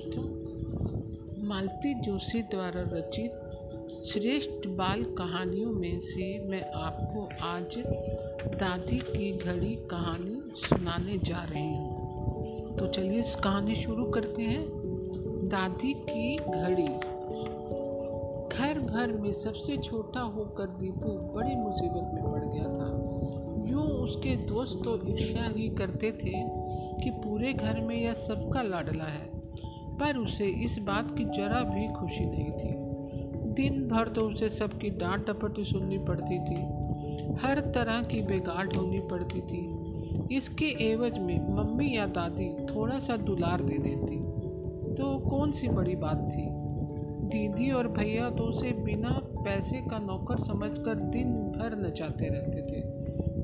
दोस्तों मालती जोशी द्वारा रचित श्रेष्ठ बाल कहानियों में से मैं आपको आज दादी की घड़ी कहानी सुनाने जा रही हूँ। तो चलिए इस कहानी शुरू करते हैं। दादी की घड़ी। घर भर में सबसे छोटा होकर दीपू बड़ी मुसीबत में पड़ गया था। यूँ उसके दोस्त तो ईर्ष्या ही करते थे कि पूरे घर में यह सबका लाडला है। पर उसे इस बात की जरा भी खुशी नहीं थी। दिन भर तो उसे सबकी डांट टपटी सुननी पड़ती थी। हर तरह की बेगाट होनी पड़ती थी। इसके एवज में मम्मी या दादी थोड़ा सा दुलार दे देती। तो कौन सी बड़ी बात थी? दीदी और भैया तो उसे बिना पैसे का नौकर समझकर दिन भर नचाते रहते थे।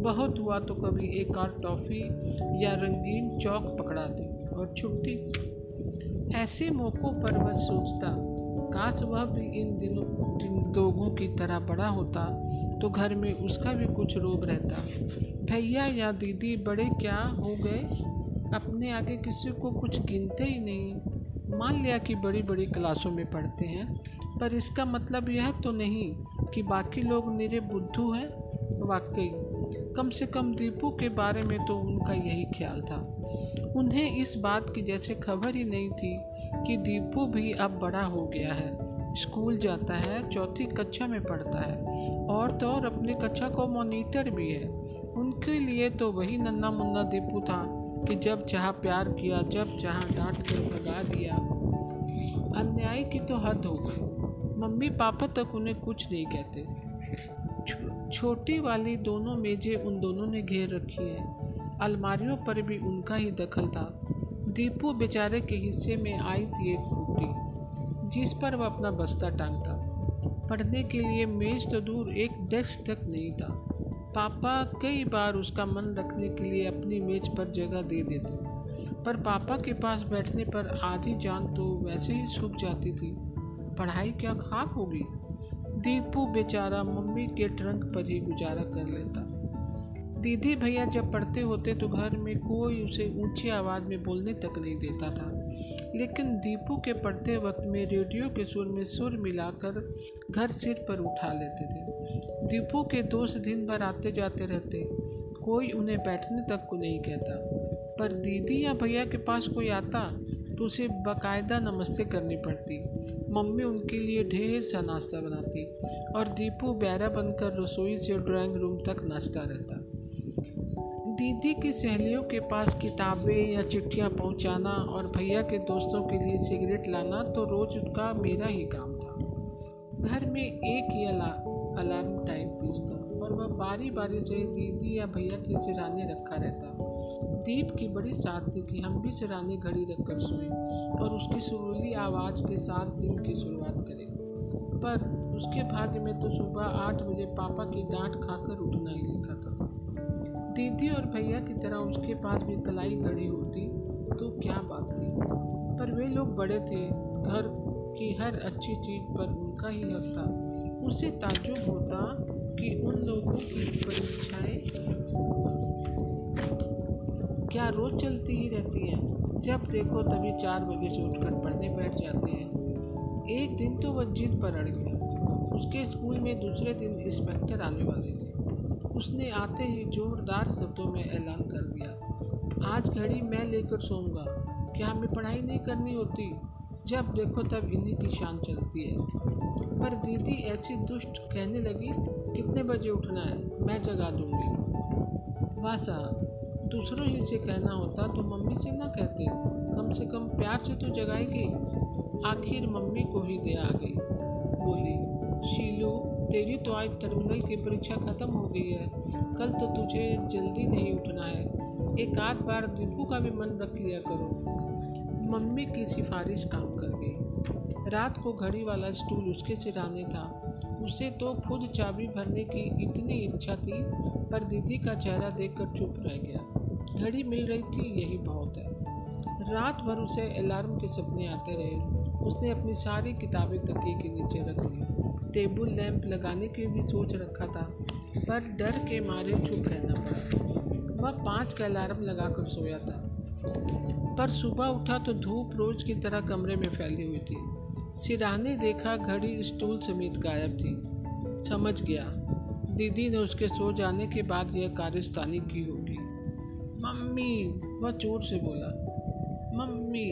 बहुत हुआ तो कभी एक आध टॉफ़ी या रंगीन चौक पकड़ा दी और छुट्टी ऐसे मौक़ों पर वह सोचता। काश वह भी इन दिनों दिन लोगों की तरह बड़ा होता तो घर में उसका भी कुछ रोब रहता। भैया या दीदी, बड़े क्या हो गए? अपने आगे किसी को कुछ गिनते ही नहीं। मान लिया कि बड़ी बड़ी क्लासों में पढ़ते हैं, पर इसका मतलब यह तो नहीं कि बाकी लोग मेरे बुद्धू हैं। वाकई, कम से कम दीपू के बारे में तो उनका यही ख्याल था। उन्हें इस बात की जैसे खबर ही नहीं थी कि दीपू भी अब बड़ा हो गया है। स्कूल जाता है, चौथी कक्षा में पढ़ता है और तो और अपनी कक्षा को मॉनिटर भी है। उनके लिए तो वही नन्ना मुन्ना दीपू था कि जब चाह प्यार किया, जब चाह डांट कर भगा दिया। अन्याय की तो हद हो गई। मम्मी पापा तक उन्हें कुछ नहीं कहते। छोटी वाली दोनों मेजें उन दोनों ने घेर रखी है। अलमारियों पर भी उनका ही दखल था। दीपू बेचारे के हिस्से में आई थी एक फ्रूटी जिस पर वह अपना बस्ता टांगता। पढ़ने के लिए मेज तो दूर एक डेस्क तक नहीं था। पापा कई बार उसका मन रखने के लिए अपनी मेज पर जगह दे देते, पर पापा के पास बैठने पर आधी जान तो वैसे ही सूख जाती थी। पढ़ाई क्या खाक होगी? दीपू बेचारा मम्मी के ट्रंक पर ही गुजारा कर लेता। दीदी भैया जब पढ़ते होते तो घर में कोई उसे ऊँची आवाज़ में बोलने तक नहीं देता था। लेकिन दीपू के पढ़ते वक्त में रेडियो के सुर में सुर मिलाकर घर सिर पर उठा लेते थे। दीपू के दोस्त दिन भर आते जाते रहते, कोई उन्हें बैठने तक को नहीं कहता। पर दीदी या भैया के पास कोई आता तो उसे बाकायदा नमस्ते करनी पड़ती। मम्मी उनके लिए ढेर सा नाश्ता बनाती और दीपू बैरा बनकर रसोई से ड्राइंग रूम तक नाचता रहता। दीदी की सहेलियों के पास किताबें या चिट्ठियाँ पहुँचाना और भैया के दोस्तों के लिए सिगरेट लाना तो रोज़ उनका मेरा ही काम था। घर में एक ही अला, अलार्म टाइम पीस था और वह बारी बारी से दीदी या भैया के सिराने रखा रहता। दीप की बड़ी साथ थी कि हम भी सिरानी घड़ी रखकर सोए और उसकी सुरीली आवाज़ के साथ दिन की शुरुआत करें। पर उसके भाग्य में तो सुबह आठ बजे पापा की डांट खाकर उठना ही लिखा था। दीदी और भैया की तरह उसके पास भी कलाई घड़ी होती तो क्या बात थी। पर वे लोग बड़े थे, घर की हर अच्छी चीज़ पर उनका ही हक था। उसे ताजुब होता कि उन लोगों की परीक्षाएँ क्या रोज़ चलती ही रहती है। जब देखो तभी चार बजे से उठकर पढ़ने बैठ जाते हैं। एक दिन तो वह जिद पर अड़ गया। उसके स्कूल में दूसरे दिन इंस्पेक्टर आने वाले थे। उसने आते ही जोरदार शब्दों में ऐलान कर दिया, आज घड़ी मैं लेकर सोऊँगा। क्या हमें पढ़ाई नहीं करनी होती? जब देखो तब इन्हीं की शान चलती है। पर दीदी ऐसी दुष्ट कहने लगी, कितने बजे उठना है? मैं जगा दूँगी। साहब, दूसरों ही से कहना होता तो मम्मी से ना कहते। कम से कम प्यार से तो जगाएगी। आखिर मम्मी को ही दे आ गई। बोली, शीलू तेरी तो आज टर्मिनल की परीक्षा ख़त्म हो गई है। कल तो तुझे जल्दी नहीं उठना है। एक आध बार दीपू का भी मन रख लिया करो। मम्मी की सिफारिश काम कर गई। रात को घड़ी वाला स्टूल उसके सिराने था। उसे तो खुद चाबी भरने की इतनी इच्छा थी, पर दीदी का चेहरा देखकर चुप रह गया। घड़ी मिल रही थी, यही बहुत है। रात भर उसे अलार्म के सपने आते रहे। उसने अपनी सारी किताबें तकिए के नीचे रख ली। टेबल लैंप लगाने की भी सोच रखा था, पर डर के मारे चुप रहना पड़ा। वह पाँच का अलार्म लगाकर सोया था। पर सुबह उठा तो धूप रोज की तरह कमरे में फैली हुई थी। सिराने देखा घड़ी स्टूल समेत गायब थी। समझ गया, दीदी ने उसके सो जाने के बाद यह कार्यस्थानी की होगी। मम्मी, वह चोर से बोला, मम्मी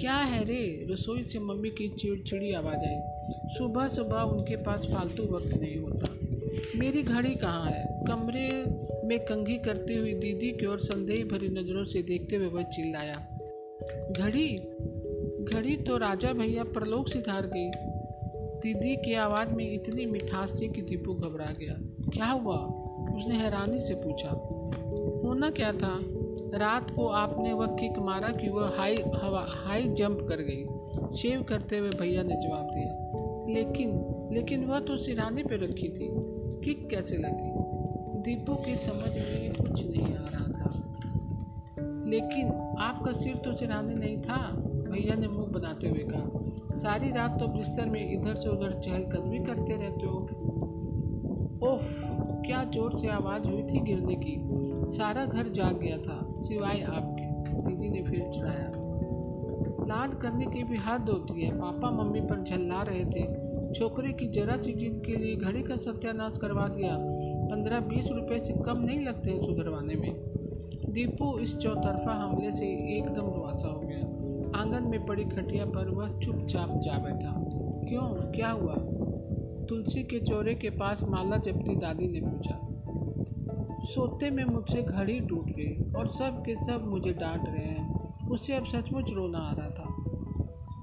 क्या है रे? रसोई से मम्मी की चिड़चिड़ी आवाज़ आई। सुबह सुबह उनके पास फालतू वक्त नहीं होता। मेरी घड़ी कहाँ है? कमरे में कंघी करती हुई दीदी की ओर संदेह भरी नज़रों से देखते हुए वह चिल्लाया, घड़ी? घड़ी तो राजा भैया परलोक से धार गई। दीदी की आवाज़ में इतनी मिठास थी कि दीपू घबरा गया। क्या हुआ? उसने हैरानी से पूछा, होना क्या था? रात को आपने वह किक मारा कि वह हाई, हवा, हाई जंप कर गई। शेव करते हुए भैया ने जवाब दिया, लेकिन लेकिन वह तो सिराने पे रखी थी। किक कैसे लगी? दीपू की समझ में कुछ नहीं आ रहा था। लेकिन आपका सिर तो सिराने नहीं था? भैया ने मुँह बनाते हुए कहा, सारी रात तो बिस्तर में इधर से उधर चहलकदमी करते रहते हो। ओफ, क्या ज़ोर से आवाज़ हुई थी गिरने की? सारा घर जाग गया था, सिवाय आपके। दीदी ने फिर चढ़ाया। लाड करने की भी हद होती है। पापा मम्मी पर झल्ला रहे थे। छोकरे की जरा सी जीत के लिए घड़ी का सत्यानाश करवा दिया। पंद्रह बीस रुपए से कम नहीं लगते हैं सुधरवाने में। दीपू इस चौतरफा हमले से एकदम रुआसा हो गया। आँगन में पड़ी खटिया पर वह चुपचाप जा बैठा। क्यों? क्या हुआ? तुलसी के चौरे के पास माला जपती दादी ने पूछा। सोते में मुझसे घड़ी टूट गई और सब के सब मुझे डांट रहे हैं। उसे अब सचमुच रोना आ रहा था।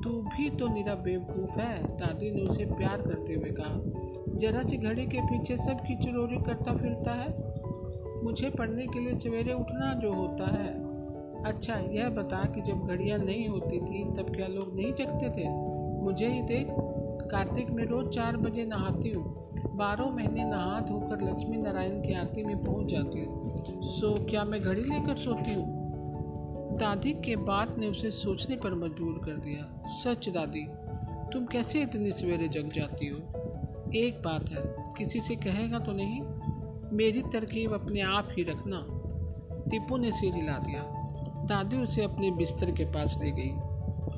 तू भी तो निरा बेवकूफ़ है, दादी ने उसे प्यार करते हुए कहा। जरा सी घड़ी के पीछे सब की चुरोरी करता फिरता है। मुझे पढ़ने के लिए सवेरे उठना जो होता है। अच्छा यह बता कि जब घड़ियाँ नहीं होती थी, तब क्या लोग नहीं जगते थे? मुझे ही देख, कार्तिक में रोज़ चार बजे नहाती हूँ। बारह महीने नहा धोकर लक्ष्मी नारायण की आरती में पहुँच जाती हूँ। सो, क्या मैं घड़ी लेकर सोती हूँ? दादी के बात ने उसे सोचने पर मजबूर कर दिया। सच दादी, तुम कैसे इतनी सवेरे जग जाती हो? एक बात है, किसी से कहेगा तो नहीं। मेरी तरकीब अपने आप ही रखना। टीपू ने सिर हिला दिया। दादी उसे अपने बिस्तर के पास ले गई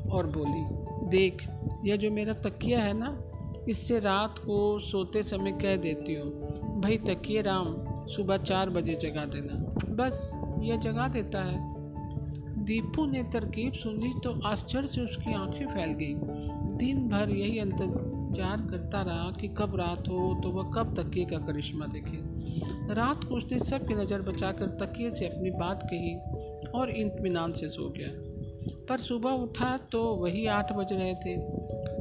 और बोली, देख, यह जो मेरा तकिया है ना इससे रात को सोते समय कह देती हूँ, भाई तकिए राम, सुबह चार बजे जगा देना। बस, यह जगा देता है। दीपू ने तरकीब सुनी तो आश्चर्य से उसकी आँखें फैल गई। दिन भर यही इंतज़ार करता रहा कि कब रात हो तो वह कब तकिए का करिश्मा देखे। रात को उसने सबकी नज़र बचाकर तकिए से अपनी बात कही और इतमान से सो गया। पर सुबह उठा तो वही आठ बज रहे थे।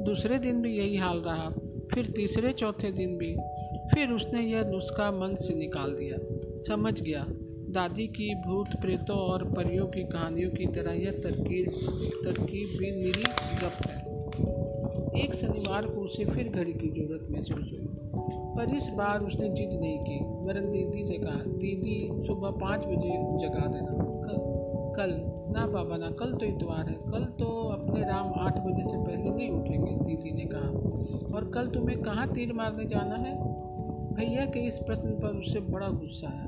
दूसरे दिन भी यही हाल रहा, फिर तीसरे चौथे दिन भी। फिर उसने यह नुस्खा मन से निकाल दिया। समझ गया, दादी की भूत प्रेतों और परियों की कहानियों की तरह यह तरकीब तरकीब भी निरी गप है। एक शनिवार को उसे फिर घड़ी की ज़रूरत महसूस हुई। पर इस बार उसने जिद नहीं की। वरन दीदी से कहा, दीदी, सुबह पाँच बजे जगा देना। कल कल ना बाबा ना, कल तो इतवार है। कल तो अपने राम आठ बजे से पहले नहीं उठेंगे, दीदी ने कहा। और कल तुम्हें कहाँ तीर मारने जाना है? भैया के इस प्रश्न पर उससे बड़ा गुस्सा आया।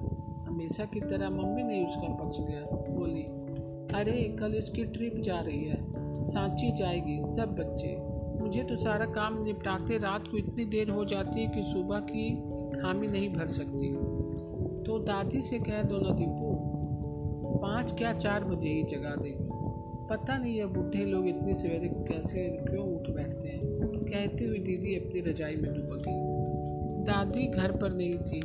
हमेशा की तरह मम्मी ने उसका पक्ष लिया। बोली, अरे, कल इसकी ट्रिप जा रही है। सांची जाएगी, सब बच्चे। मुझे तो सारा काम निपटाते रात को इतनी देर हो जाती है कि सुबह की हामी नहीं भर सकती। तो दादी से कह दो ना दीपू पाँच क्या चार बजे ही जगा देगी। पता नहीं ये बूढ़े लोग इतनी सवेरे कैसे क्यों उठ बैठते हैं। कहती हुई दीदी अपनी रजाई में गई। दादी घर पर नहीं थी।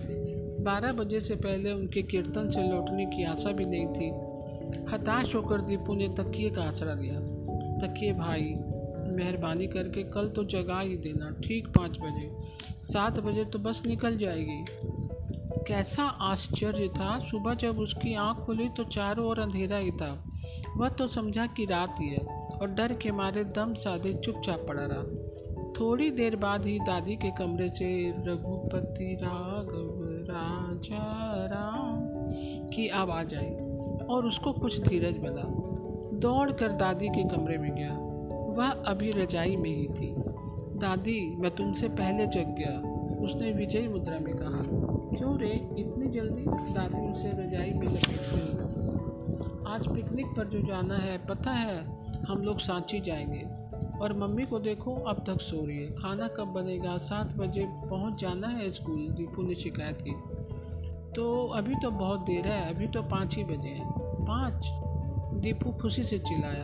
बारह बजे से पहले उनके कीर्तन से लौटने की आशा भी नहीं थी। हताश होकर दीपू ने तकिए का आसरा दिया तकिए, भाई, मेहरबानी करके कल तो जगा ही देना। ठीक पाँच बजे। सात बजे तो बस निकल जाएगी। कैसा आश्चर्य था। सुबह जब उसकी आँख खुली तो चारों ओर अंधेरा ही था। वह तो समझा कि रात ही है और डर के मारे दम साधे चुपचाप पड़ा रहा। थोड़ी देर बाद ही दादी के कमरे से रघुपति राघव राजा राम की आवाज़ आई और उसको कुछ धीरज मिला। दौड़ कर दादी के कमरे में गया। वह अभी रजाई में ही थी। दादी, मैं तुमसे पहले जग गया। उसने विजय मुद्रा में कहा क्यों रे इतनी जल्दी दादी उसे रजाई में लपेटते हुए आज पिकनिक पर जो जाना है, पता है, हम लोग सांची जाएँगे। और मम्मी को देखो, अब तक सो रही है। खाना कब बनेगा? सात बजे पहुँच जाना है स्कूल, दीपू ने शिकायत की। तो अभी तो बहुत देर है, अभी तो पाँच ही बजे हैं। पाँच? दीपू खुशी से चिल्लाया।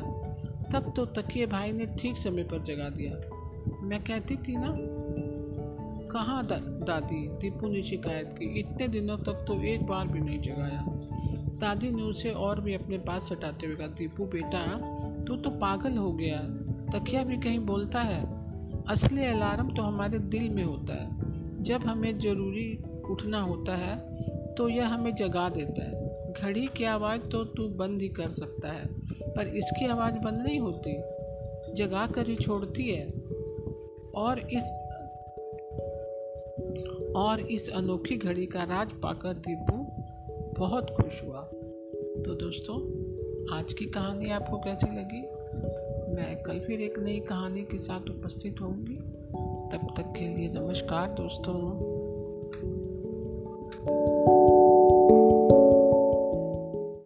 तब तो तकिए भाई ने ठीक समय पर जगा दिया। मैं कहती थी ना कहाँ दा, दादी? दीपू ने शिकायत की। इतने दिनों तक तो एक बार भी नहीं जगाया। दादी ने उसे और भी अपने पास सटाते हुए कहा दीपू बेटा तू तो पागल हो गया। तकिया भी कहीं बोलता है। असली अलार्म तो हमारे दिल में होता है। जब हमें ज़रूरी उठना होता है तो यह हमें जगा देता है। घड़ी की आवाज़ तो तू बंद ही कर सकता है पर इसकी आवाज़ बंद नहीं होती। जगा कर ही छोड़ती है। और इस और इस अनोखी घड़ी का राज पाकर दीपू बहुत खुश हुआ। तो दोस्तों, आज की कहानी आपको कैसी लगी? मैं कल फिर एक नई कहानी के साथ उपस्थित होंगी। तब तक के लिए नमस्कार दोस्तों।